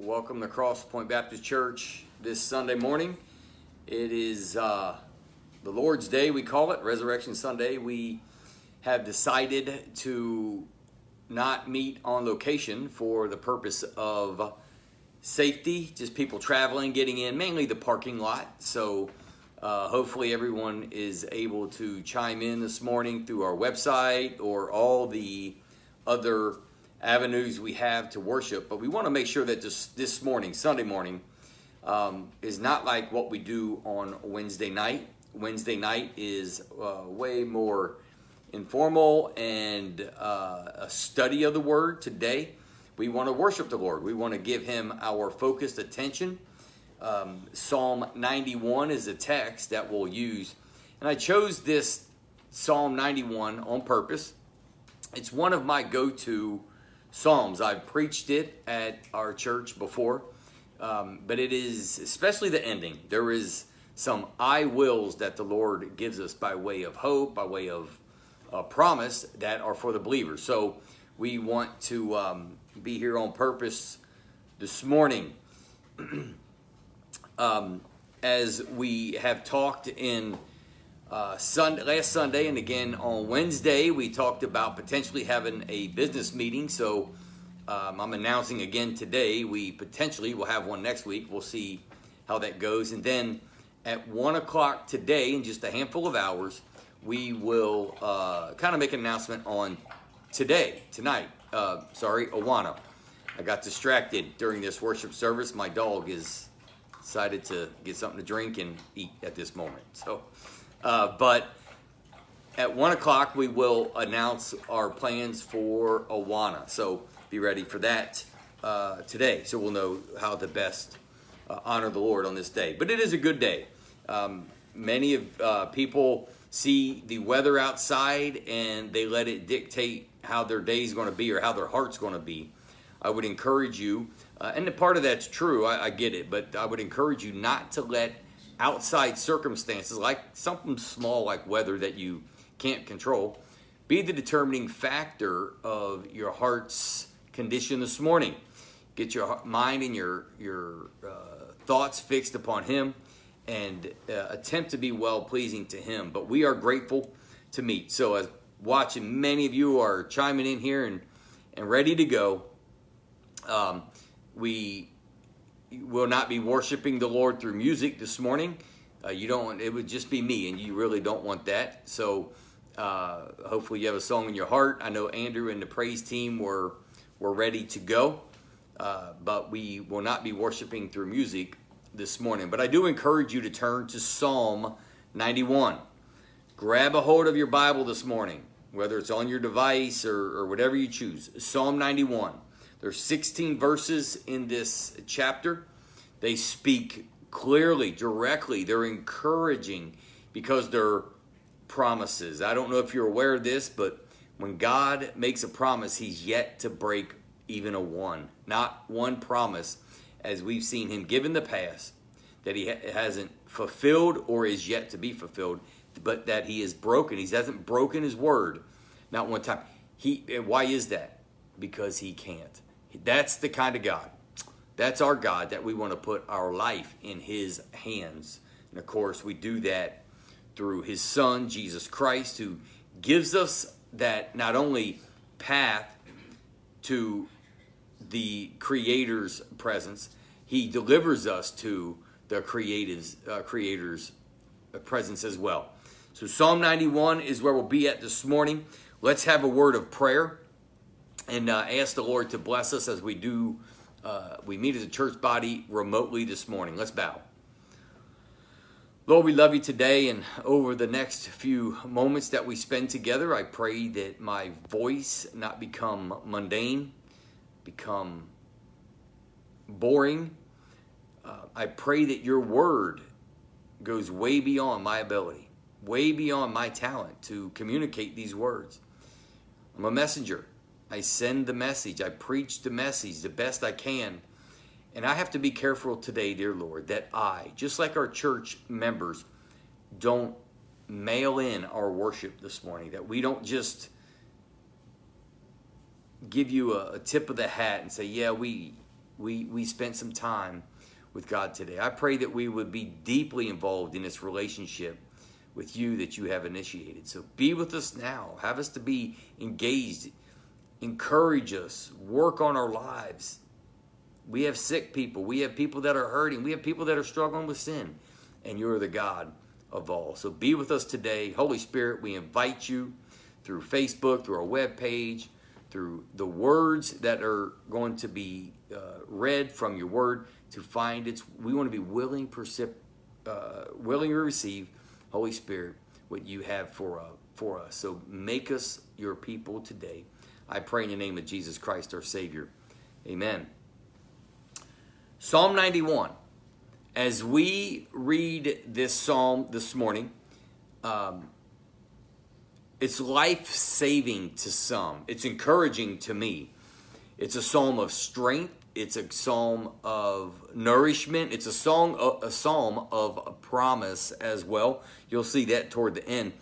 Welcome to Cross Point Baptist Church this Sunday morning. It is uh, the Lord's Day, we call it, Resurrection Sunday. We have decided to not meet on location for the purpose of safety, just people traveling, getting in, mainly the parking lot. So uh, hopefully everyone is able to chime in this morning through our website or all the other avenues we have to worship. But we want to make sure that this, this morning, Sunday morning, um, is not like what we do on Wednesday night. Wednesday night is uh, way more informal and uh, a study of the Word. Today, we want to worship the Lord. We want to give Him our focused attention. Um, Psalm 91 is a text that we'll use. And I chose this Psalm 91 on purpose. It's one of my go to Psalms. I've preached it at our church before, um, but it is especially the ending. There is some I wills that the Lord gives us by way of hope, by way of uh, promise that are for the believers. So we want to um, be here on purpose this morning. um, as we have talked in uh, Sunday, last Sunday and again on Wednesday, we talked about potentially having a business meeting. So um, I'm announcing again today, we potentially will have one next week. We'll see how that goes. And then at 1 o'clock today, in just a handful of hours, we will uh, kind of make an announcement on today, tonight. Uh, sorry, Awana. I got distracted during this worship service. My dog is decided to get something to drink and eat at this moment. So, uh, but at one o'clock we will announce our plans for Awana. So be ready for that uh, today. So we'll know how to best uh, honor the Lord on this day. But it is a good day. Um, many of uh, people see the weather outside and they let it dictate how their day is going to be or how their heart's going to be. I would encourage you, uh, and a part of that's true, I, I get it, but I would encourage you not to let outside circumstances, like something small like weather that you can't control, be the determining factor of your heart's condition this morning. Get your mind and your your uh, thoughts fixed upon Him and uh, attempt to be well pleasing to Him. But we are grateful to meet. So, as watching, many of you are chiming in here and, and ready to go. Um, we will not be worshiping the Lord through music this morning. Uh, you don't. It would just be me, and you really don't want that. So, uh, hopefully, you have a song in your heart. I know Andrew and the praise team were were ready to go, uh, but we will not be worshiping through music this morning. But I do encourage you to turn to Psalm 91. Grab a hold of your Bible this morning, whether it's on your device or, or whatever you choose. Psalm 91. There's 16 verses in this chapter. They speak clearly, directly. They're encouraging because they're promises. I don't know if you're aware of this, but when God makes a promise, He's yet to break even a one. Not one promise as we've seen him give in the past, that he ha- hasn't fulfilled or is yet to be fulfilled, but that he is broken. He hasn't broken his word, not one time. He why is that? Because he can't. That's the kind of God. That's our God that we want to put our life in his hands. And of course, we do that through his son Jesus Christ who gives us that not only path to the creator's presence, he delivers us to the creative's uh, creator's presence as well. So Psalm 91 is where we'll be at this morning. Let's have a word of prayer and uh, ask the Lord to bless us as we do. Uh, we meet as a church body remotely this morning. Let's bow. Lord, we love you today, and over the next few moments that we spend together, I pray that my voice not become mundane, become boring. Uh, I pray that your word goes way beyond my ability, way beyond my talent to communicate these words. I'm a messenger. I send the message, I preach the message the best I can. And I have to be careful today, dear Lord, that I, just like our church members, don't mail in our worship this morning, that we don't just give you a, a, tip of the hat and say, yeah, we we, we spent some time with God today. I pray that we would be deeply involved in this relationship with you that you have initiated. So be with us now. Have us to be engaged. Encourage us. Work on our lives. We have sick people. We have people that are hurting. We have people that are struggling with sin. And you're the God of all. So be with us today. Holy Spirit, we invite you through Facebook, through our web page, through the words that are going to be uh, read from your word to find its we want to be willing percip, uh, willing to receive holy spirit what you have for uh, for us so make us your people today i pray in the name of jesus christ our savior amen psalm 91 as we read this psalm this morning um, it's life saving to some it's encouraging to me it's a psalm of strength it's a psalm of nourishment. It's a song, a psalm of promise as well. You'll see that toward the end.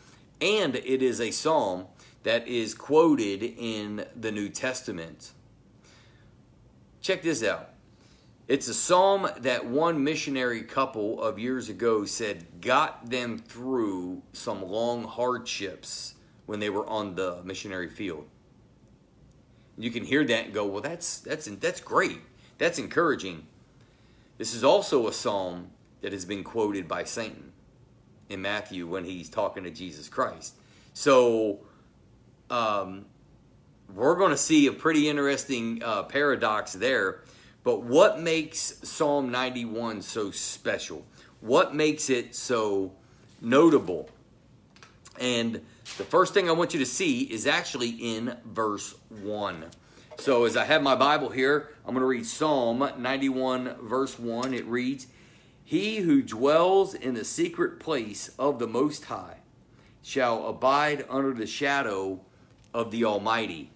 And it is a psalm that is quoted in the New Testament. Check this out. It's a psalm that one missionary couple of years ago said got them through some long hardships when they were on the missionary field. You can hear that and go, well, that's that's that's great. That's encouraging. This is also a psalm that has been quoted by Satan in Matthew when he's talking to Jesus Christ. So um, we're going to see a pretty interesting uh, paradox there. But what makes Psalm 91 so special? What makes it so notable? And the first thing I want you to see is actually in verse 1. So as I have my Bible here, I'm going to read Psalm 91, verse 1. It reads, He who dwells in the secret place of the Most High shall abide under the shadow of the Almighty.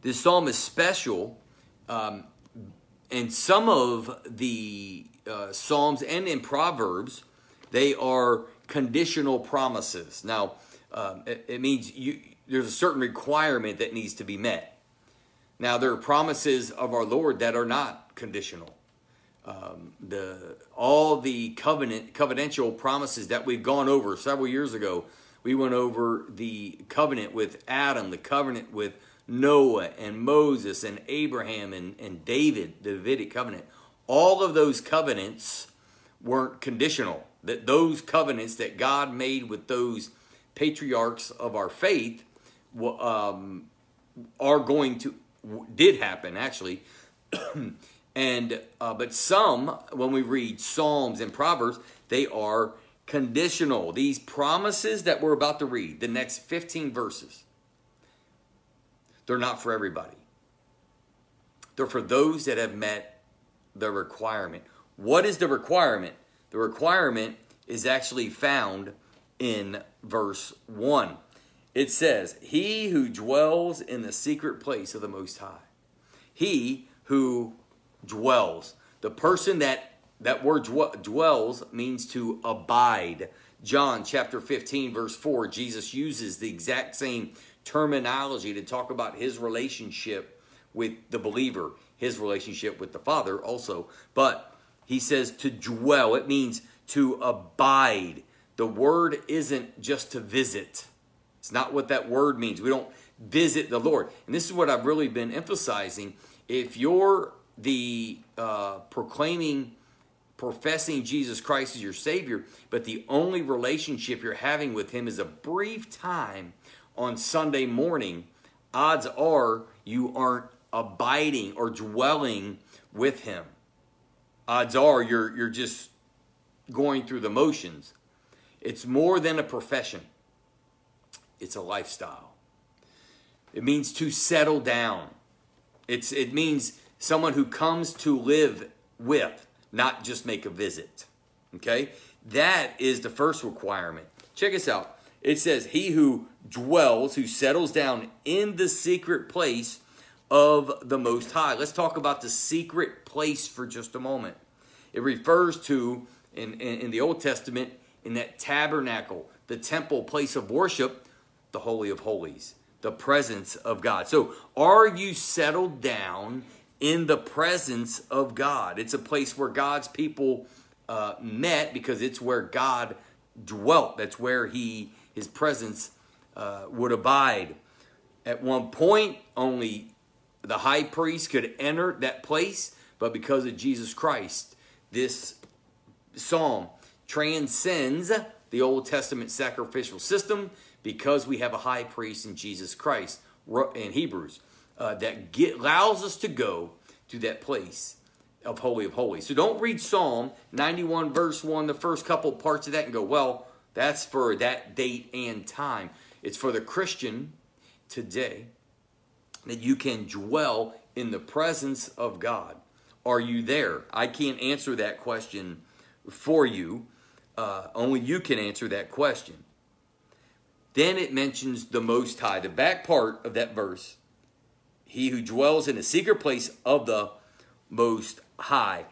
This psalm is special, um, and some of the uh, psalms and in Proverbs, they are conditional promises. Now, um, it, it means you, there's a certain requirement that needs to be met. Now, there are promises of our Lord that are not conditional. Um, the all the covenant covenantal promises that we've gone over several years ago. We went over the covenant with Adam, the covenant with Noah and Moses and Abraham and, and David, the Davidic covenant. All of those covenants weren't conditional. That those covenants that God made with those patriarchs of our faith um, are going to did happen actually. and uh, but some when we read Psalms and Proverbs, they are conditional. These promises that we're about to read, the next 15 verses, they're not for everybody. They're for those that have met the requirement. What is the requirement? The requirement is actually found in verse 1 it says, He who dwells in the secret place of the Most High. He who dwells. The person that that word dwells means to abide. John chapter 15, verse 4, Jesus uses the exact same terminology to talk about his relationship with the believer, his relationship with the Father also. But he says to dwell, it means to abide. The word isn't just to visit. It's not what that word means. We don't visit the Lord. And this is what I've really been emphasizing. If you're the uh, proclaiming, professing Jesus Christ as your Savior, but the only relationship you're having with Him is a brief time on Sunday morning, odds are you aren't abiding or dwelling with Him. Odds are you're, you're just going through the motions. It's more than a profession it's a lifestyle. It means to settle down. It's, it means someone who comes to live with, not just make a visit. Okay? That is the first requirement. Check this out. It says, He who dwells, who settles down in the secret place of the Most High. Let's talk about the secret place for just a moment. It refers to, in, in, in the Old Testament, in that tabernacle, the temple place of worship the Holy of Holies, the presence of God. So, are you settled down in the presence of God. It's a place where God's people uh, met because it's where God dwelt. That's where He His presence uh, would abide. At one point, only the high priest could enter that place, but because of Jesus Christ, this psalm transcends the Old Testament sacrificial system because we have a high priest in Jesus Christ in Hebrews uh, that get, allows us to go to that place of Holy of Holies. So don't read Psalm 91, verse 1, the first couple parts of that, and go, well, that's for that date and time. It's for the Christian today that you can dwell in the presence of God. Are you there? I can't answer that question for you. Uh, only you can answer that question. Then it mentions the Most High. The back part of that verse He who dwells in the secret place of the Most High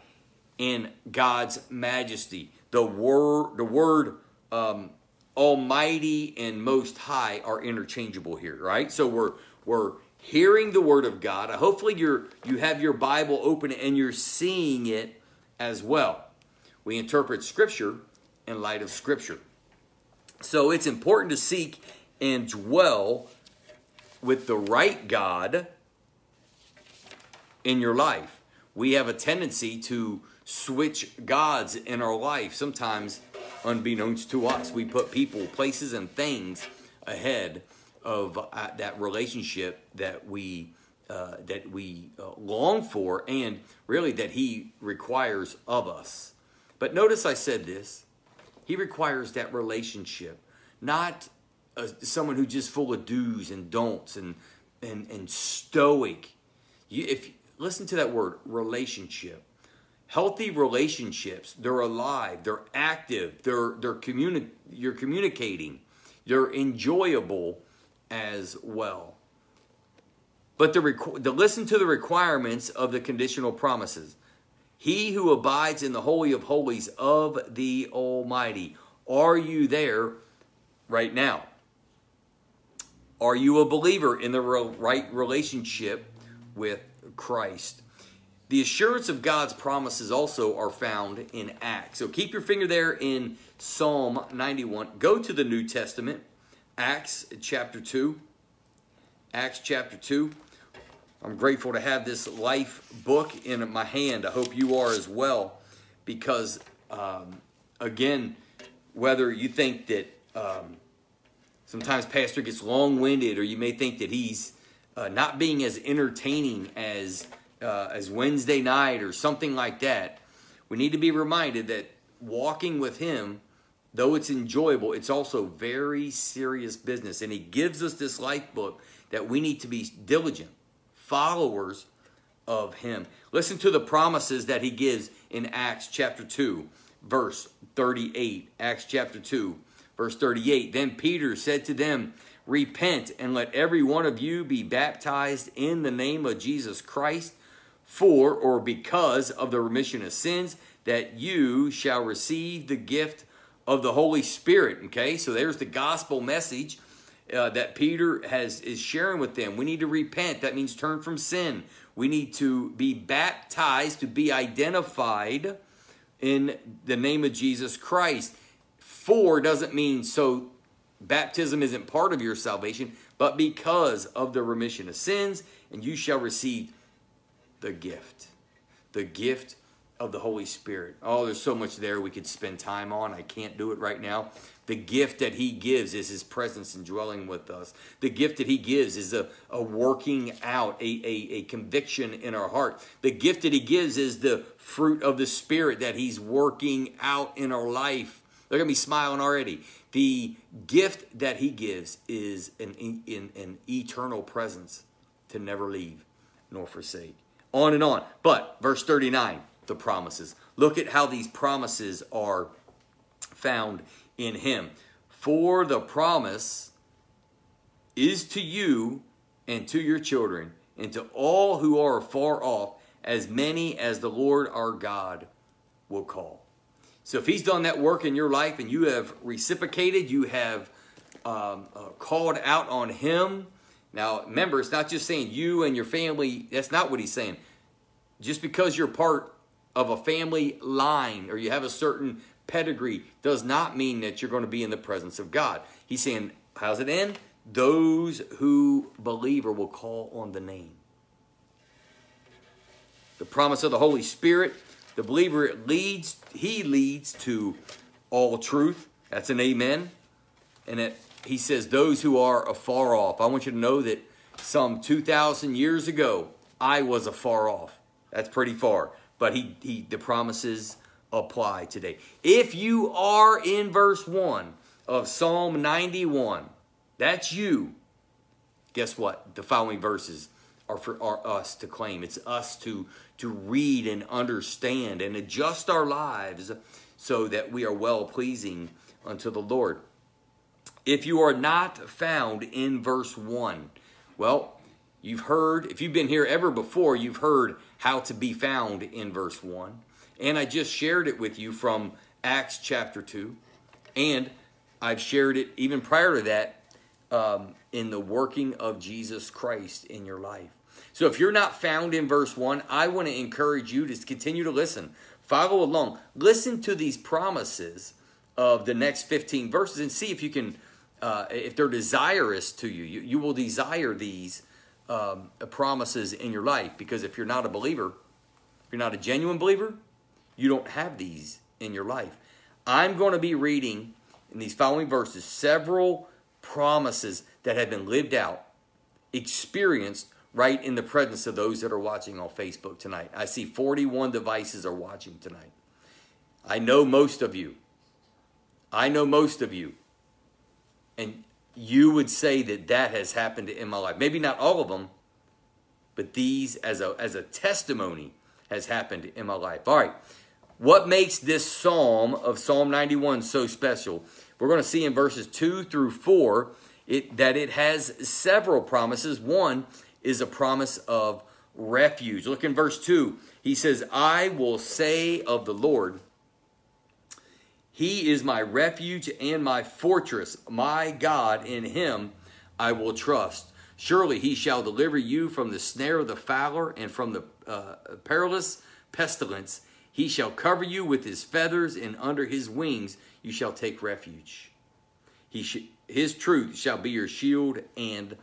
in God's majesty. The word, the word um, Almighty and Most High are interchangeable here, right? So we're we're hearing the Word of God. Hopefully, you're you have your Bible open and you're seeing it as well. We interpret Scripture in light of Scripture. So it's important to seek and dwell with the right God in your life. We have a tendency to switch gods in our life, sometimes unbeknownst to us. We put people, places, and things ahead of uh, that relationship that we uh, that we uh, long for, and really that He requires of us. But notice I said this: He requires that relationship, not uh, someone who's just full of do's and don'ts and and and stoic. You, if listen to that word, relationship. Healthy relationships, they're alive, they're active, they're they're communi- you're communicating, they're enjoyable as well. But the, requ- to listen to the requirements of the conditional promises. He who abides in the Holy of Holies of the Almighty. Are you there right now? Are you a believer in the right relationship with Christ? The assurance of God's promises also are found in Acts. So keep your finger there in Psalm 91. Go to the New Testament Acts chapter 2. Acts chapter 2. I'm grateful to have this life book in my hand. I hope you are as well, because, um, again, whether you think that um, sometimes Pastor gets long winded, or you may think that he's uh, not being as entertaining as, uh, as Wednesday night or something like that, we need to be reminded that walking with him though it's enjoyable, it's also very serious business. And he gives us this life book that we need to be diligent followers of him. Listen to the promises that he gives in Acts chapter 2, verse 38. Acts chapter 2, verse 38. Then Peter said to them, Repent and let every one of you be baptized in the name of Jesus Christ for or because of the remission of sins, that you shall receive the gift of the Holy Spirit. Okay, so there's the gospel message uh, that Peter has is sharing with them. We need to repent. That means turn from sin. We need to be baptized to be identified in the name of Jesus Christ. For doesn't mean so baptism isn't part of your salvation, but because of the remission of sins, and you shall receive the gift. The gift of the Holy Spirit. Oh, there's so much there we could spend time on. I can't do it right now. The gift that He gives is His presence and dwelling with us. The gift that He gives is a, a working out, a, a, a conviction in our heart. The gift that He gives is the fruit of the Spirit that He's working out in our life. They're going to be smiling already. The gift that He gives is an, in, an eternal presence to never leave nor forsake. On and on. But, verse 39 the promises. Look at how these promises are found in Him. For the promise is to you and to your children and to all who are far off, as many as the Lord our God will call. So if He's done that work in your life and you have reciprocated, you have um, uh, called out on Him. Now, remember, it's not just saying you and your family, that's not what He's saying just because you're part of a family line or you have a certain pedigree does not mean that you're going to be in the presence of God. He's saying, how's it end? Those who believe or will call on the name. The promise of the Holy Spirit, the believer leads, he leads to all truth. That's an amen. And it, he says, those who are afar off. I want you to know that some 2,000 years ago, I was afar off. That's pretty far. But he, he the promises apply today. If you are in verse 1 of Psalm 91, that's you. Guess what? The following verses are for are us to claim. It's us to, to read and understand and adjust our lives so that we are well pleasing unto the Lord. If you are not found in verse 1, well, you've heard, if you've been here ever before, you've heard how to be found in verse 1. And I just shared it with you from Acts chapter 2. And I've shared it even prior to that um, in the working of Jesus Christ in your life. So if you're not found in verse 1, I want to encourage you to continue to listen. Follow along. Listen to these promises of the next 15 verses and see if you can, uh, if they're desirous to you. You, you will desire these um, promises in your life because if you're not a believer, if you're not a genuine believer, you don't have these in your life. I'm going to be reading in these following verses several promises that have been lived out, experienced right in the presence of those that are watching on Facebook tonight. I see 41 devices are watching tonight. I know most of you. I know most of you. And you would say that that has happened in my life. Maybe not all of them, but these as a as a testimony has happened in my life. All right. What makes this psalm of Psalm 91 so special? We're going to see in verses 2 through 4 it, that it has several promises. One is a promise of refuge. Look in verse 2. He says, I will say of the Lord, He is my refuge and my fortress, my God, in Him I will trust. Surely He shall deliver you from the snare of the fowler and from the uh, perilous pestilence. He shall cover you with His feathers, and under His wings you shall take refuge. He sh- his truth shall be your shield and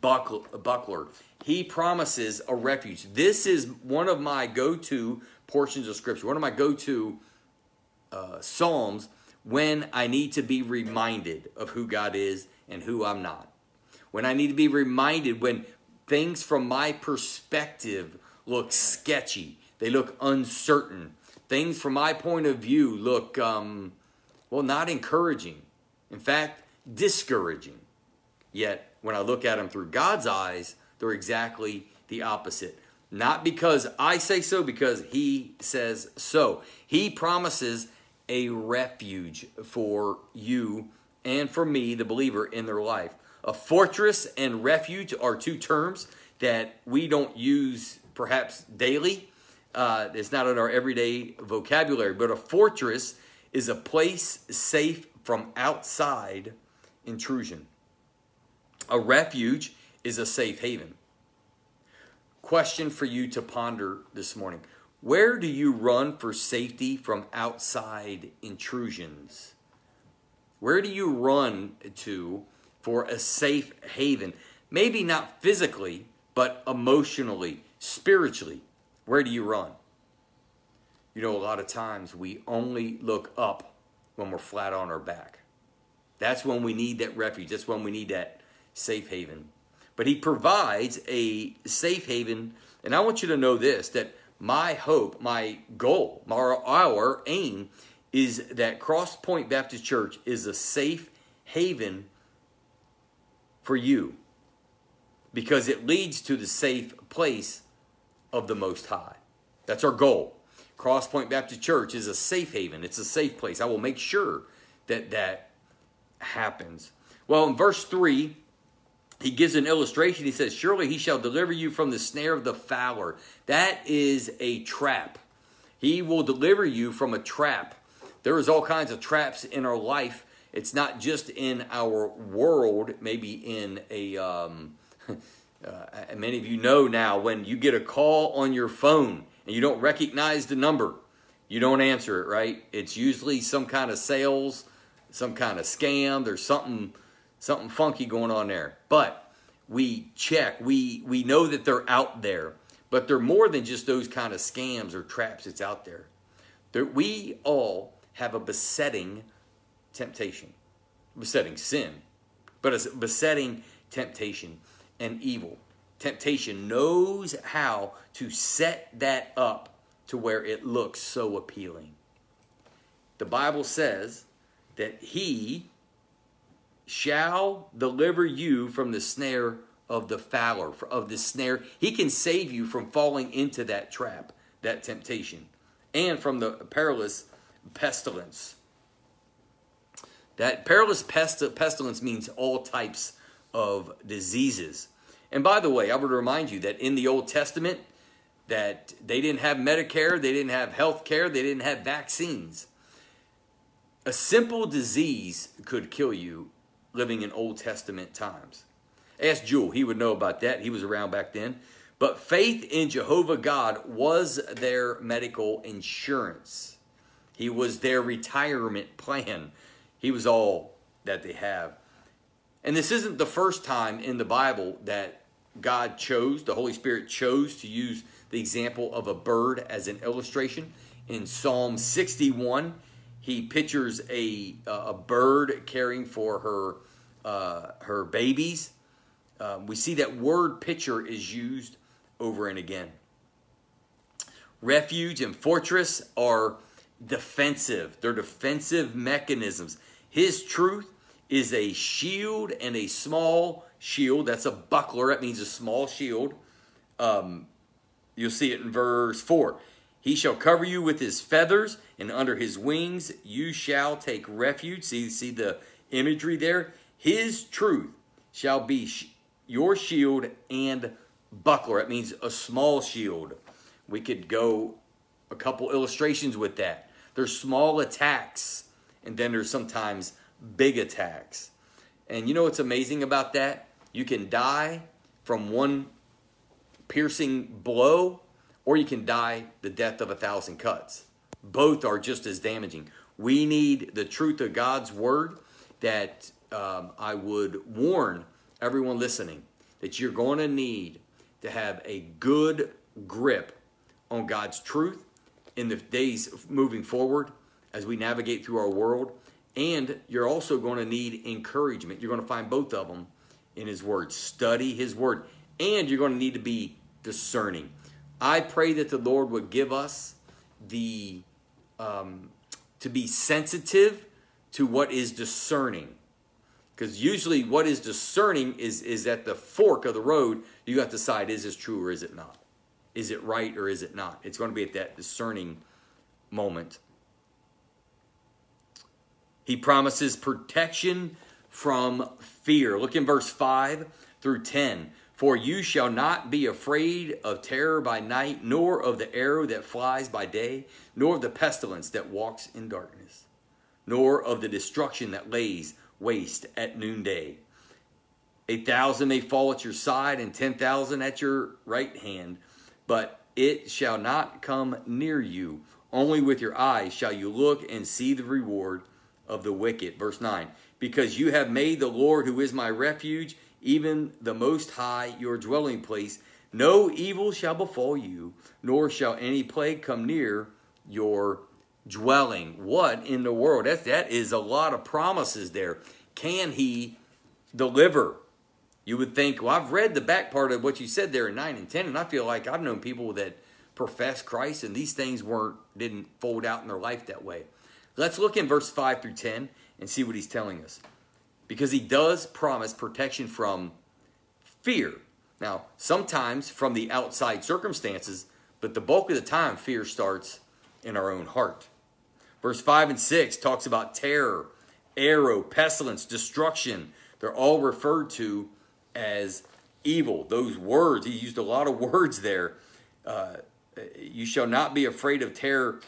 buckler. He promises a refuge. This is one of my go to portions of Scripture, one of my go to uh, Psalms when I need to be reminded of who God is and who I'm not. When I need to be reminded when things from my perspective look sketchy, they look uncertain. Things from my point of view look, um, well, not encouraging. In fact, discouraging. Yet, when I look at them through God's eyes, they're exactly the opposite. Not because I say so, because He says so. He promises a refuge for you and for me, the believer, in their life. A fortress and refuge are two terms that we don't use perhaps daily. Uh, it's not in our everyday vocabulary, but a fortress is a place safe from outside intrusion. A refuge is a safe haven. Question for you to ponder this morning Where do you run for safety from outside intrusions? Where do you run to for a safe haven? Maybe not physically, but emotionally, spiritually. Where do you run? You know, a lot of times we only look up when we're flat on our back. That's when we need that refuge. That's when we need that safe haven. But he provides a safe haven. And I want you to know this that my hope, my goal, our, aim is that Cross Point Baptist Church is a safe haven for you because it leads to the safe place of the Most High. That's our goal. Cross Point Baptist Church is a safe haven. It's a safe place. I will make sure that that happens. Well, in verse 3, he gives an illustration. He says, Surely he shall deliver you from the snare of the fowler. That is a trap. He will deliver you from a trap. There is all kinds of traps in our life. It's not just in our world, maybe in a um, Uh, many of you know now when you get a call on your phone and you don't recognize the number, you don't answer it, right? It's usually some kind of sales, some kind of scam. There's something something funky going on there. But we check. We we know that they're out there, but they're more than just those kind of scams or traps that's out there. That we all have a besetting temptation, besetting sin, but a besetting temptation and evil. Temptation knows how to set that up to where it looks so appealing. The Bible says that he shall deliver you from the snare of the fowler, of the snare. He can save you from falling into that trap, that temptation, and from the perilous pestilence. That perilous pestilence means all types of diseases. And by the way, I would remind you that in the Old Testament, that they didn't have Medicare, they didn't have health care, they didn't have vaccines. A simple disease could kill you living in Old Testament times. Ask Jewel, he would know about that. He was around back then. But faith in Jehovah God was their medical insurance. He was their retirement plan. He was all that they have. And this isn't the first time in the Bible that God chose, the Holy Spirit chose to use the example of a bird as an illustration. In Psalm 61, he pictures a, a bird caring for her, uh, her babies. Um, we see that word picture is used over and again. Refuge and fortress are defensive, they're defensive mechanisms. His truth is a shield and a small shield. That's a buckler. That means a small shield. Um, you'll see it in verse 4. He shall cover you with his feathers, and under his wings you shall take refuge. See, see the imagery there? His truth shall be sh- your shield and buckler. It means a small shield. We could go a couple illustrations with that. There's small attacks, and then there's sometimes big attacks. And you know what's amazing about that? You can die from one piercing blow, or you can die the death of a thousand cuts. Both are just as damaging. We need the truth of God's word that um, I would warn everyone listening that you're going to need to have a good grip on God's truth in the days moving forward as we navigate through our world. And you're also going to need encouragement. You're going to find both of them in His Word. Study His Word. And you're going to need to be discerning. I pray that the Lord would give us the um, to be sensitive to what is discerning. Because usually what is discerning is, is at the fork of the road, you got to decide is this true or is it not? Is it right or is it not? It's going to be at that discerning moment. He promises protection from fear. Look in verse 5 through 10. For you shall not be afraid of terror by night, nor of the arrow that flies by day, nor of the pestilence that walks in darkness, nor of the destruction that lays waste at noonday. A thousand may fall at your side, and ten thousand at your right hand, but it shall not come near you. Only with your eyes shall you look and see the reward of the wicked. Verse 9 Because you have made the Lord, who is my refuge, even the Most High, your dwelling place, no evil shall befall you, nor shall any plague come near your dwelling. What in the world? That, that is a lot of promises there. Can he deliver? You would think, well, I've read the back part of what you said there in 9 and 10, and I feel like I've known people that profess Christ and these things weren't didn't fold out in their life that way. Let's look in verse 5 through 10 and see what he's telling us. Because he does promise protection from fear. Now, sometimes from the outside circumstances, but the bulk of the time, fear starts in our own heart. Verse 5 and 6 talks about terror, arrow, pestilence, destruction. They're all referred to as evil. Those words, he used a lot of words there. Uh, you shall not be afraid of terror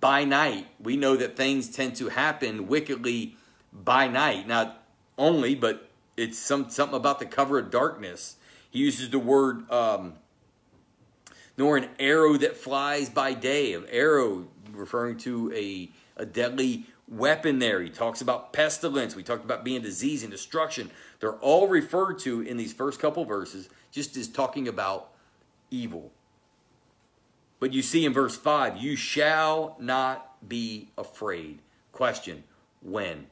by night. We know that things tend to happen wickedly by night. Not only, but it's some something about the cover of darkness. He uses the word, um, nor an arrow that flies by day. An arrow referring to a, a deadly weapon there. He talks about pestilence. We talked about being disease and destruction. They're all referred to in these first couple verses, just as talking about evil. But you see in verse 5, you shall not be afraid. Question When?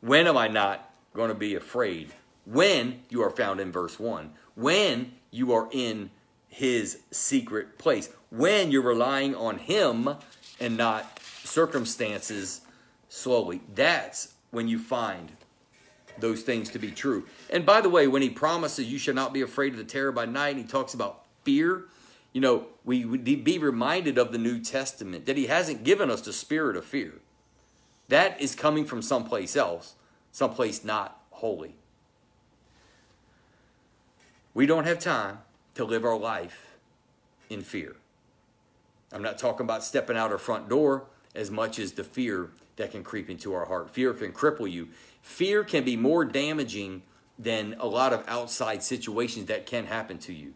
When am I not going to be afraid? When you are found in verse 1. When you are in his secret place. When you're relying on him and not circumstances slowly. That's when you find those things to be true. And by the way, when he promises you shall not be afraid of the terror by night, he talks about fear. You know, we would be reminded of the New Testament that he hasn't given us the spirit of fear. That is coming from someplace else, someplace not holy. We don't have time to live our life in fear. I'm not talking about stepping out our front door as much as the fear that can creep into our heart. Fear can cripple you. Fear can be more damaging than a lot of outside situations that can happen to you.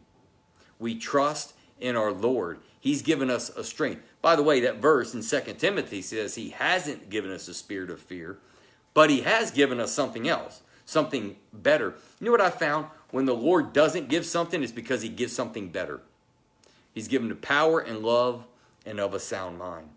We trust in our Lord. He's given us a strength. By the way, that verse in 2 Timothy says he hasn't given us a spirit of fear, but he has given us something else, something better. You know what I found? When the Lord doesn't give something, it's because he gives something better. He's given the power and love and of a sound mind.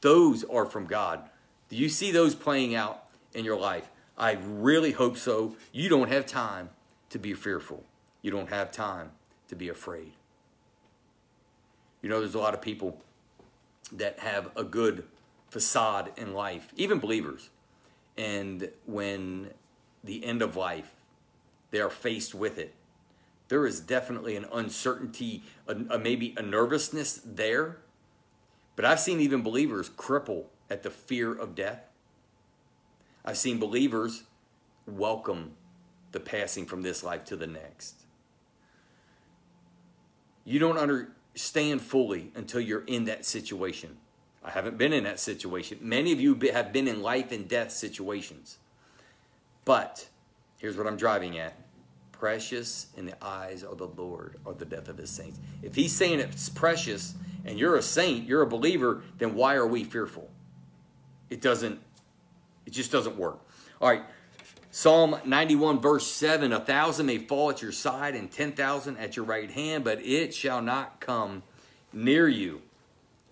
Those are from God. Do you see those playing out in your life? I really hope so. You don't have time to be fearful. You don't have time to be afraid. You know, there's a lot of people that have a good facade in life, even believers. And when the end of life, they are faced with it, there is definitely an uncertainty, a, a, maybe a nervousness there. But I've seen even believers cripple at the fear of death. I've seen believers welcome the passing from this life to the next. You don't understand fully until you're in that situation. I haven't been in that situation. Many of you have been in life and death situations. But here's what I'm driving at precious in the eyes of the Lord are the death of his saints. If he's saying it's precious and you're a saint, you're a believer, then why are we fearful? It doesn't, it just doesn't work. All right. Psalm 91, verse 7 A thousand may fall at your side and 10,000 at your right hand, but it shall not come near you.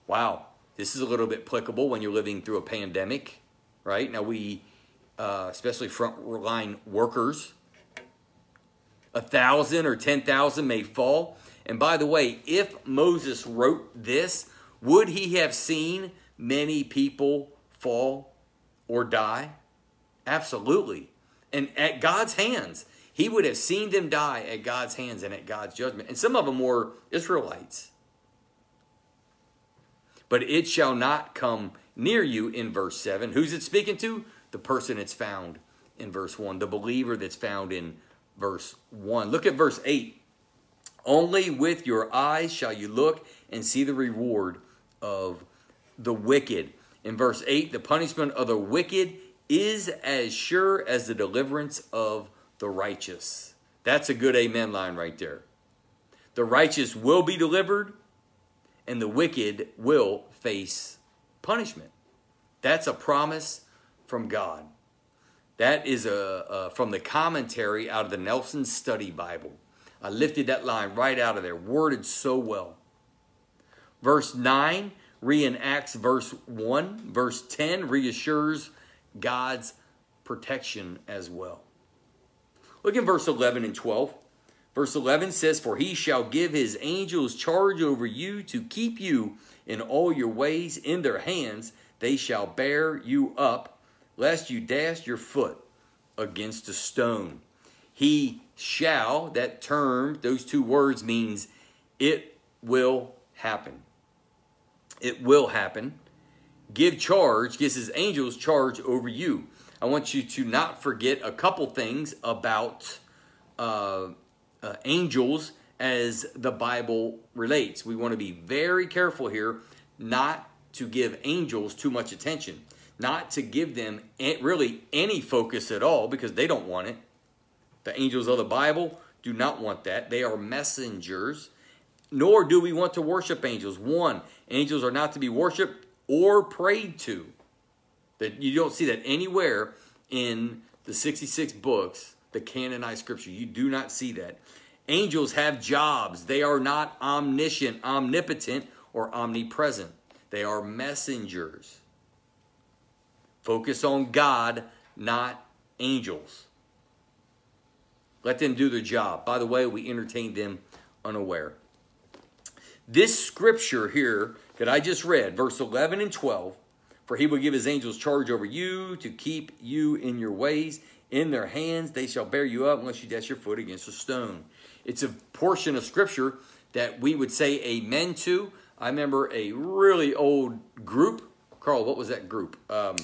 Wow. This is a little bit applicable when you're living through a pandemic, right? Now, we, uh, especially frontline workers, a thousand or 10,000 may fall. And by the way, if Moses wrote this, would he have seen many people fall or die? Absolutely. And at God's hands, he would have seen them die at God's hands and at God's judgment. And some of them were Israelites. But it shall not come near you in verse 7. Who's it speaking to? The person it's found in verse 1, the believer that's found in verse 1. Look at verse 8. Only with your eyes shall you look and see the reward of the wicked. In verse 8, the punishment of the wicked is as sure as the deliverance of the righteous. That's a good amen line right there. The righteous will be delivered, and the wicked will face punishment. That's a promise from God. That is a, a, from the commentary out of the Nelson Study Bible. I lifted that line right out of there, worded so well. Verse 9 reenacts verse 1. Verse 10 reassures God's protection as well. Look in verse 11 and 12. Verse 11 says, For he shall give his angels charge over you to keep you in all your ways in their hands. They shall bear you up lest you dash your foot against a stone. He shall, that term, those two words means it will happen. It will happen. Give charge, gives his angels charge over you. I want you to not forget a couple things about uh, uh, angels as the Bible relates. We want to be very careful here not to give angels too much attention not to give them really any focus at all because they don't want it. The angels of the Bible do not want that. They are messengers. Nor do we want to worship angels. One, angels are not to be worshiped or prayed to. That you don't see that anywhere in the 66 books, the canonized scripture. You do not see that. Angels have jobs. They are not omniscient, omnipotent, or omnipresent. They are messengers. Focus on God, not angels. Let them do their job. By the way, we entertain them unaware. This scripture here that I just read, verse 11 and 12, for he will give his angels charge over you to keep you in your ways. In their hands they shall bear you up unless you dash your foot against a stone. It's a portion of scripture that we would say amen to. I remember a really old group. Carl, what was that group? Um,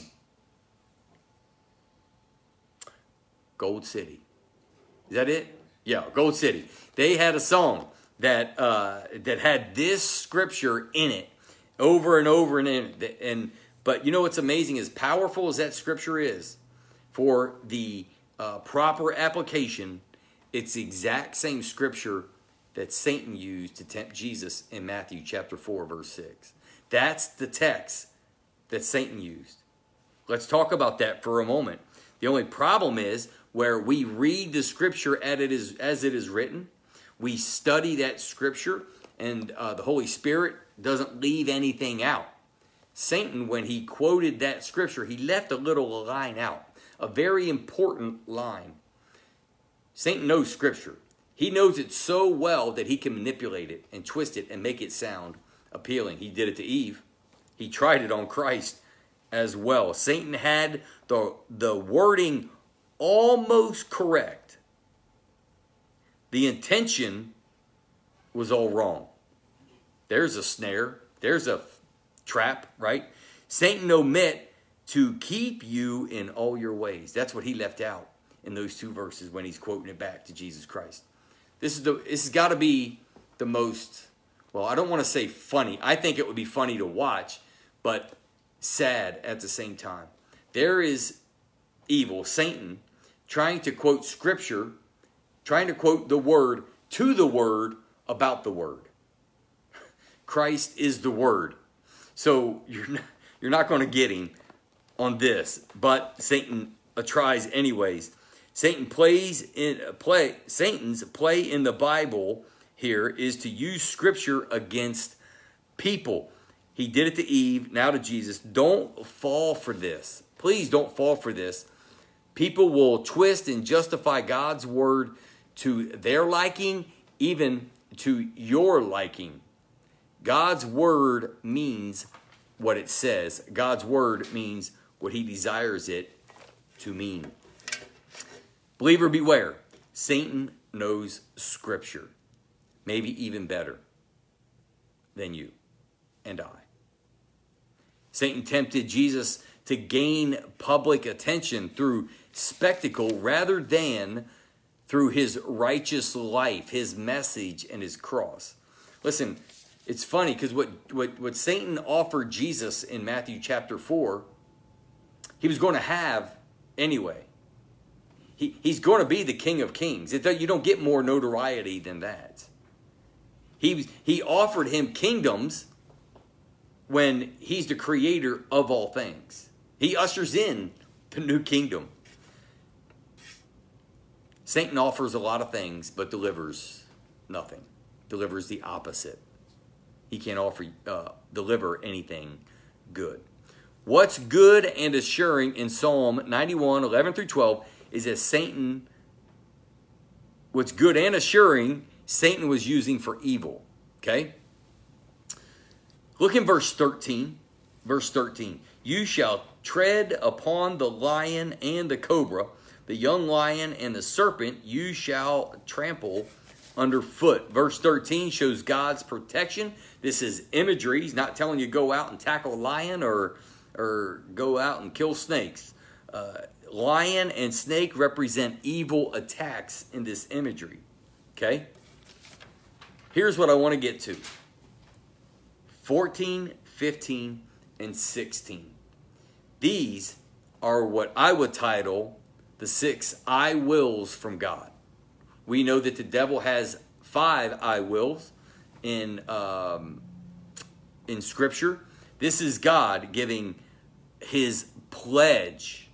Gold City. Is that it? Yeah, Gold City. They had a song that uh, that had this scripture in it over and over and in and but you know what's amazing as powerful as that scripture is for the uh, proper application it's the exact same scripture that Satan used to tempt Jesus in Matthew chapter 4 verse 6 that's the text that Satan used. Let's talk about that for a moment. The only problem is where we read the scripture as it is, as it is written, we study that scripture, and uh, the Holy Spirit doesn't leave anything out. Satan, when he quoted that scripture, he left a little line out, a very important line. Satan knows scripture. He knows it so well that he can manipulate it and twist it and make it sound appealing. He did it to Eve. He tried it on Christ as well. Satan had the, the wording almost correct. The intention was all wrong. There's a snare, there's a trap, right? Satan omit to keep you in all your ways. That's what he left out in those two verses when he's quoting it back to Jesus Christ. This is the this has got to be the most well, I don't want to say funny. I think it would be funny to watch, but sad at the same time. There is evil, Satan, trying to quote scripture, trying to quote the word to the word about the word. Christ is the word. So you're not, you're not going to get him on this, but Satan tries anyways. Satan plays in play Satan's play in the Bible here is to use scripture against people. He did it to Eve, now to Jesus. Don't fall for this. Please don't fall for this. People will twist and justify God's word to their liking, even to your liking. God's word means what it says. God's word means what he desires it to mean. Believer, beware. Satan knows scripture, maybe even better than you and I. Satan tempted Jesus to gain public attention through spectacle rather than through his righteous life, his message, and his cross. Listen, it's funny because what, what, what Satan offered Jesus in Matthew chapter 4, he was going to have anyway. He, he's going to be the King of Kings. You don't get more notoriety than that. He, he offered him kingdoms when he's the creator of all things. He ushers in the new kingdom. Satan offers a lot of things, but delivers nothing. Delivers the opposite. He can't offer, uh, deliver anything good. What's good and assuring in Psalm 91, 11 through 12 is that Satan, what's good and assuring, Satan was using for evil. Okay? Look in verse 13. Verse 13. You shall tread upon the lion and the cobra the young lion and the serpent you shall trample underfoot. Verse 13 shows God's protection. This is imagery. He's not telling you go out and tackle a lion or, or go out and kill snakes. Uh, lion and snake represent evil attacks in this imagery. Okay? Here's what I want to get to 14, 15, and 16. These are what I would title the six I wills from God. We know that the devil has five I wills in um, in Scripture. This is God giving His pledge.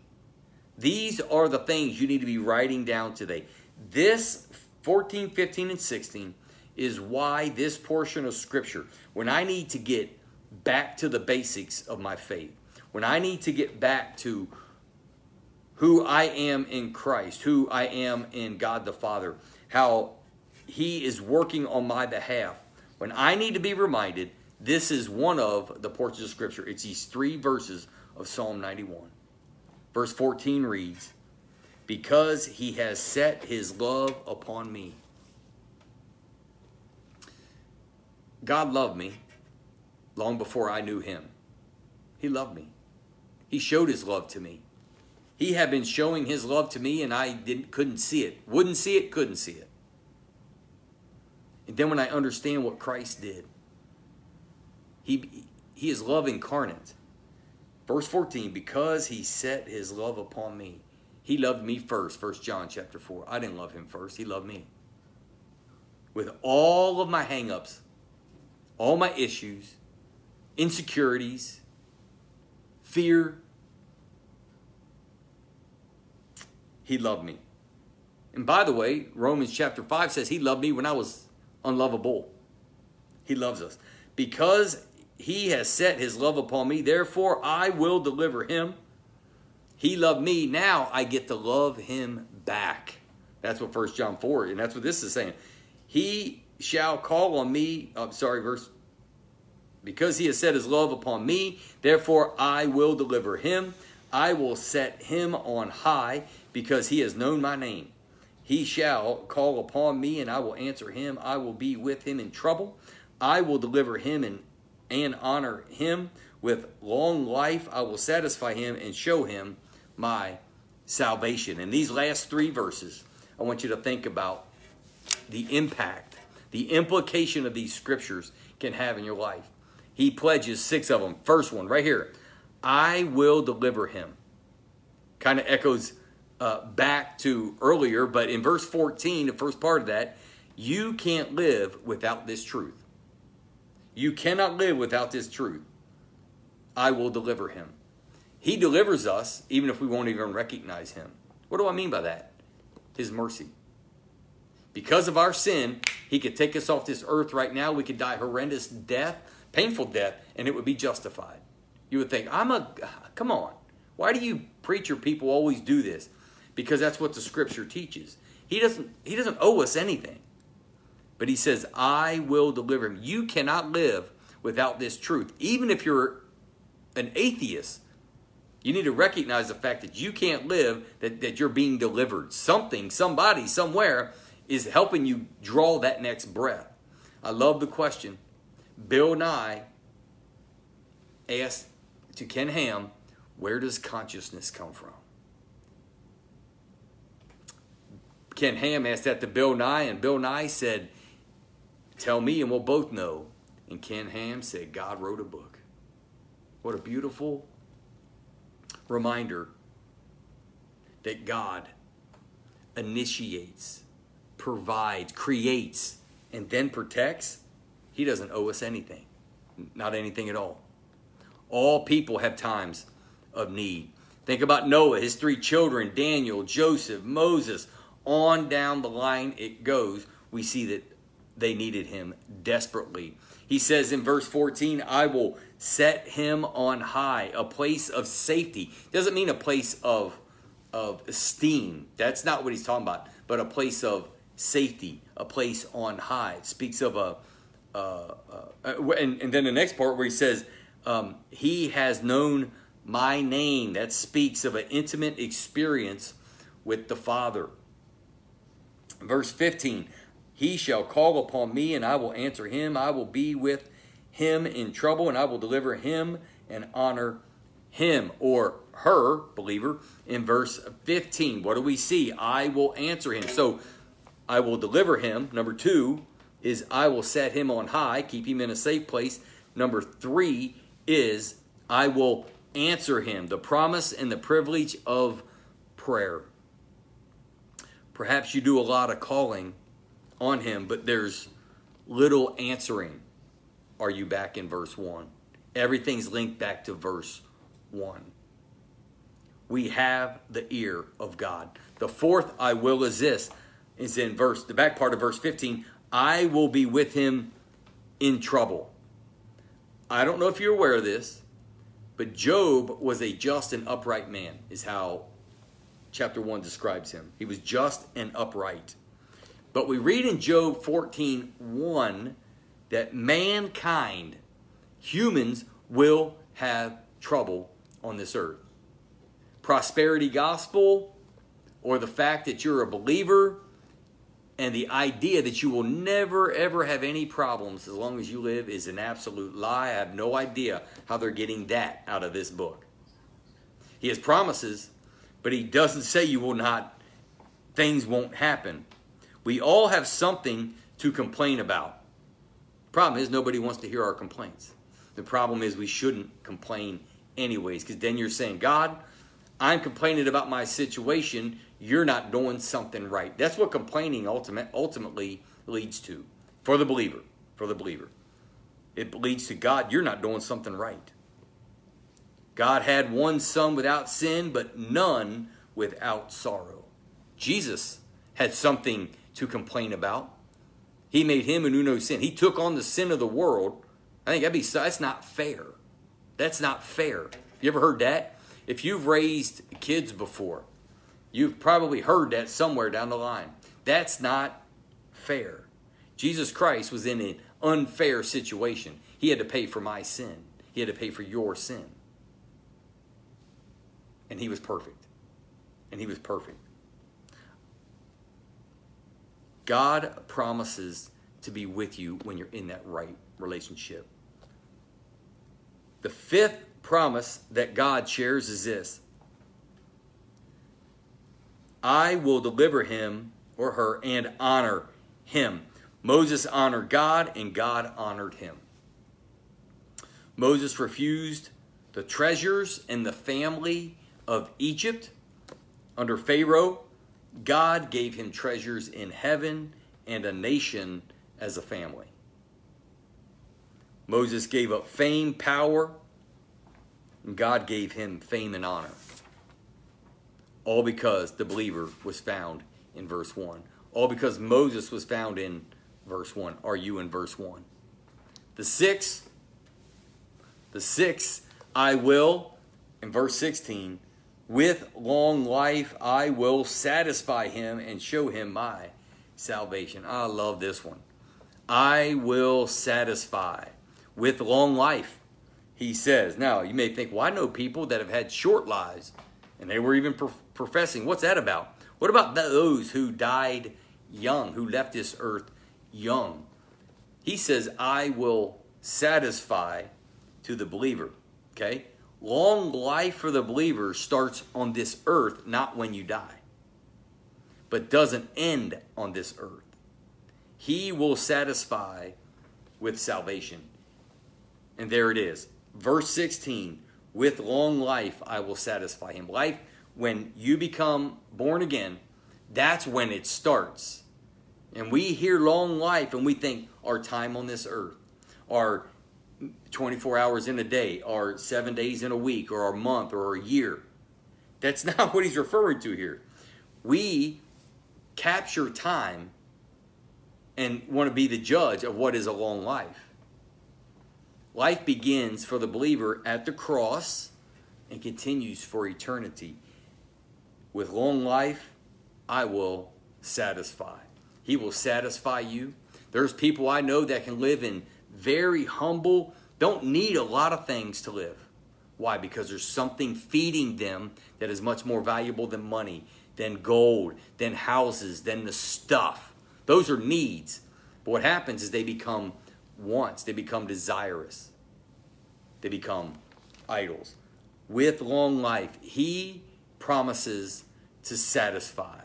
These are the things you need to be writing down today. This 14, 15, and 16 is why this portion of Scripture, when I need to get back to the basics of my faith, when I need to get back to who I am in Christ, who I am in God the Father, how He is working on my behalf. When I need to be reminded, this is one of the portions of Scripture. It's these three verses of Psalm 91. Verse 14 reads, Because He has set His love upon me. God loved me long before I knew Him. He loved me. He showed His love to me. He had been showing his love to me and I didn't couldn't see it. Wouldn't see it, couldn't see it. And then when I understand what Christ did, he he is love incarnate. Verse 14, because he set his love upon me. He loved me first, First John chapter 4. I didn't love him first, he loved me. With all of my hangups, all my issues, insecurities, fear, he loved me. And by the way, Romans chapter 5 says he loved me when I was unlovable. He loves us. Because he has set his love upon me, therefore I will deliver him. He loved me, now I get to love him back. That's what First John 4, and that's what this is saying. He shall call on me, I'm oh, sorry, verse, because he has set his love upon me, therefore I will deliver him. I will set him on high because he has known my name. He shall call upon me, and I will answer him. I will be with him in trouble. I will deliver him and, and honor him. With long life, I will satisfy him and show him my salvation. In these last three verses, I want you to think about the impact, the implication of these scriptures can have in your life. He pledges six of them. First one, right here I will deliver him. Kind of echoes uh, back to earlier, but in verse 14, the first part of that, you can't live without this truth. You cannot live without this truth. I will deliver him. He delivers us even if we won't even recognize him. What do I mean by that? His mercy. Because of our sin, he could take us off this earth right now. We could die horrendous death, painful death, and it would be justified. You would think, I'm a, come on. Why do you preacher people always do this? because that's what the scripture teaches. He doesn't he doesn't owe us anything. But he says, "I will deliver him." You cannot live without this truth. Even if you're an atheist, you need to recognize the fact that you can't live that, that you're being delivered. Something, somebody, somewhere is helping you draw that next breath. I love the question. Bill Nye asked to Ken Ham, where does consciousness come from? Ken Ham asked that to Bill Nye, and Bill Nye said, Tell me and we'll both know. And Ken Ham said, God wrote a book. What a beautiful reminder that God initiates, provides, creates, and then protects. He doesn't owe us anything, not anything at all. All people have times of need. Think about Noah, his three children, Daniel, Joseph, Moses on down the line it goes, we see that they needed him desperately. He says in verse 14, I will set him on high, a place of safety. Doesn't mean a place of, of esteem. That's not what he's talking about, but a place of safety, a place on high. It speaks of a, uh, uh, and, and then the next part where he says, um, He has known my name. That speaks of an intimate experience with the Father. Verse 15 He shall call upon me, and I will answer him. I will be with him in trouble, and I will deliver him and honor him or her, believer, in verse 15. What do we see? I will answer him. So I will deliver him. Number two is I will set him on high, keep him in a safe place. Number three is I will answer him. The promise and the privilege of prayer. Perhaps you do a lot of calling on him, but there's little answering. Are you back in verse 1? Everything's linked back to verse 1. We have the ear of God. The fourth I will is this is in verse the back part of verse 15, I will be with him in trouble. I don't know if you're aware of this, but Job was a just and upright man, is how chapter 1 describes him. He was just and upright. But we read in Job 14 1 that mankind, humans, will have trouble on this earth. Prosperity gospel, or the fact that you're a believer, and the idea that you will never ever have any problems as long as you live is an absolute lie. I have no idea how they're getting that out of this book. He has promises, but he doesn't say you will not, things won't happen. We all have something to complain about. Problem is, nobody wants to hear our complaints. The problem is, we shouldn't complain anyways, because then you're saying, God, I'm complaining about my situation. You're not doing something right. That's what complaining ultimate, ultimately leads to for the believer. For the believer, it leads to God, you're not doing something right. God had one son without sin, but none without sorrow. Jesus had something to complain about. He made him knew no sin. He took on the sin of the world. I think that'd be that's not fair. That's not fair. You ever heard that? If you've raised kids before, you've probably heard that somewhere down the line. That's not fair. Jesus Christ was in an unfair situation. He had to pay for my sin. He had to pay for your sin. And he was perfect. And he was perfect. God promises to be with you when you're in that right relationship. The fifth promise that God shares is this I will deliver him or her and honor him. Moses honored God, and God honored him. Moses refused the treasures and the family of Egypt under Pharaoh God gave him treasures in heaven and a nation as a family. Moses gave up fame, power, and God gave him fame and honor. All because the believer was found in verse 1. All because Moses was found in verse 1. Are you in verse 1? The six, the six, I will, in verse 16, with long life I will satisfy him and show him my salvation. I love this one. I will satisfy with long life, he says. Now, you may think, well, I know people that have had short lives and they were even professing. What's that about? What about those who died young, who left this earth young? He says, I will satisfy to the believer. Okay? Long life for the believer starts on this earth, not when you die, but doesn't end on this earth. He will satisfy with salvation. And there it is. Verse 16 with long life I will satisfy him. Life, when you become born again, that's when it starts. And we hear long life and we think our time on this earth, our 24 hours in a day or seven days in a week or a month or a year. That's not what he's referring to here. We capture time and want to be the judge of what is a long life. Life begins for the believer at the cross and continues for eternity. With long life, I will satisfy. He will satisfy you. There's people I know that can live in very humble, don't need a lot of things to live. Why? Because there's something feeding them that is much more valuable than money, than gold, than houses, than the stuff. Those are needs. But what happens is they become wants, they become desirous, they become idols. With long life, He promises to satisfy.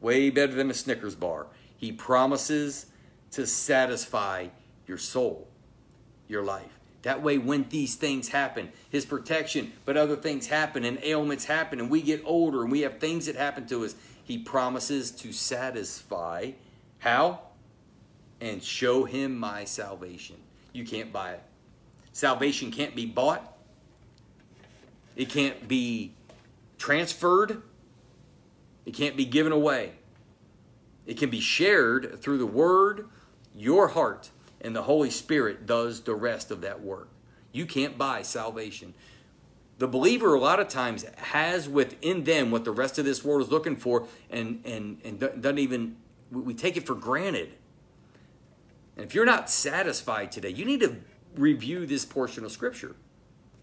Way better than a Snickers bar. He promises to satisfy your soul, your life. That way, when these things happen, His protection, but other things happen and ailments happen, and we get older and we have things that happen to us, He promises to satisfy. How? And show Him my salvation. You can't buy it. Salvation can't be bought, it can't be transferred, it can't be given away. It can be shared through the Word, your heart, and the Holy Spirit does the rest of that work. You can't buy salvation. The believer, a lot of times, has within them what the rest of this world is looking for, and, and, and doesn't even, we take it for granted. And if you're not satisfied today, you need to review this portion of Scripture.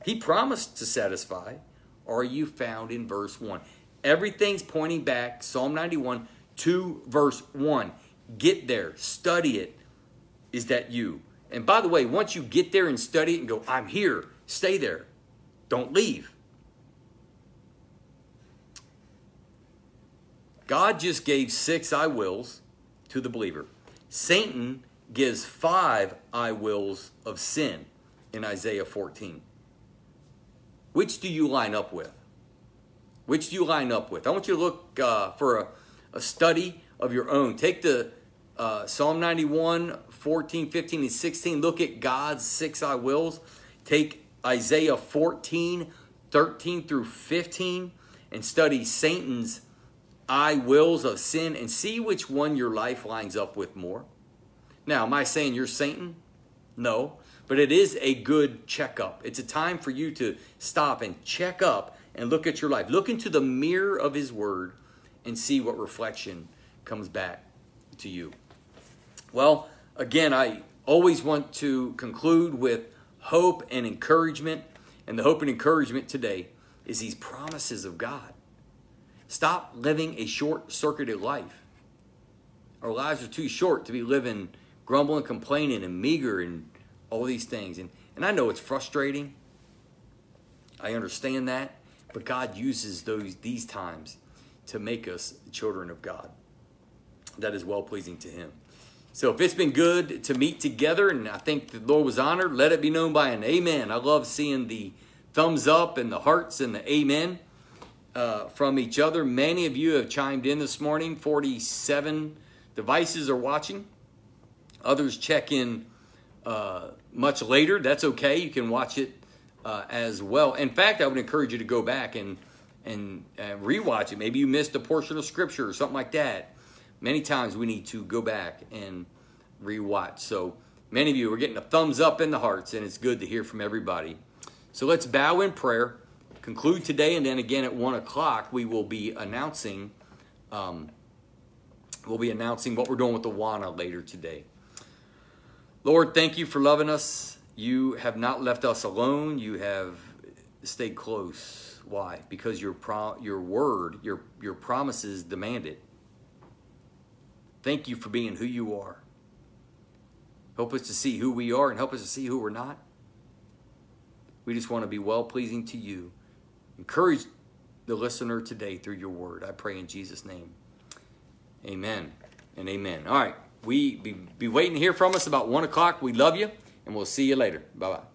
He promised to satisfy. Are you found in verse 1? Everything's pointing back, Psalm 91, to verse 1. Get there, study it, is that you? And by the way, once you get there and study it and go, I'm here, stay there. Don't leave. God just gave six I wills to the believer. Satan gives five I wills of sin in Isaiah 14. Which do you line up with? Which do you line up with? I want you to look uh, for a, a study of your own. Take the uh, Psalm 91, 14, 15, and 16. Look at God's six I wills. Take Isaiah 14, 13 through 15, and study Satan's I wills of sin and see which one your life lines up with more. Now, am I saying you're Satan? No, but it is a good checkup. It's a time for you to stop and check up and look at your life. Look into the mirror of His Word and see what reflection comes back to you. Well, again, I always want to conclude with hope and encouragement. And the hope and encouragement today is these promises of God. Stop living a short circuited life. Our lives are too short to be living grumbling, complaining, and meager and all these things. And, and I know it's frustrating. I understand that. But God uses those these times to make us children of God. That is well pleasing to Him. So if it's been good to meet together and I think the Lord was honored, let it be known by an amen. I love seeing the thumbs up and the hearts and the amen uh, from each other. Many of you have chimed in this morning. 47 devices are watching. Others check in uh, much later. That's okay. You can watch it uh, as well. In fact, I would encourage you to go back and and uh, rewatch it. Maybe you missed a portion of scripture or something like that many times we need to go back and rewatch. So many of you are getting a thumbs up in the hearts, and it's good to hear from everybody. So let's bow in prayer, conclude today, and then again at one o'clock we will be announcing. Um, we'll be announcing what we're doing with the Wana later today. Lord, thank you for loving us. You have not left us alone. You have stayed close. Why? Because your pro- your word, your your promises demand it. Thank you for being who you are. Help us to see who we are and help us to see who we're not. We just want to be well pleasing to you. Encourage the listener today through your word. I pray in Jesus' name. Amen and amen. All right. We be, be waiting to hear from us about one o'clock. We love you, and we'll see you later. Bye bye.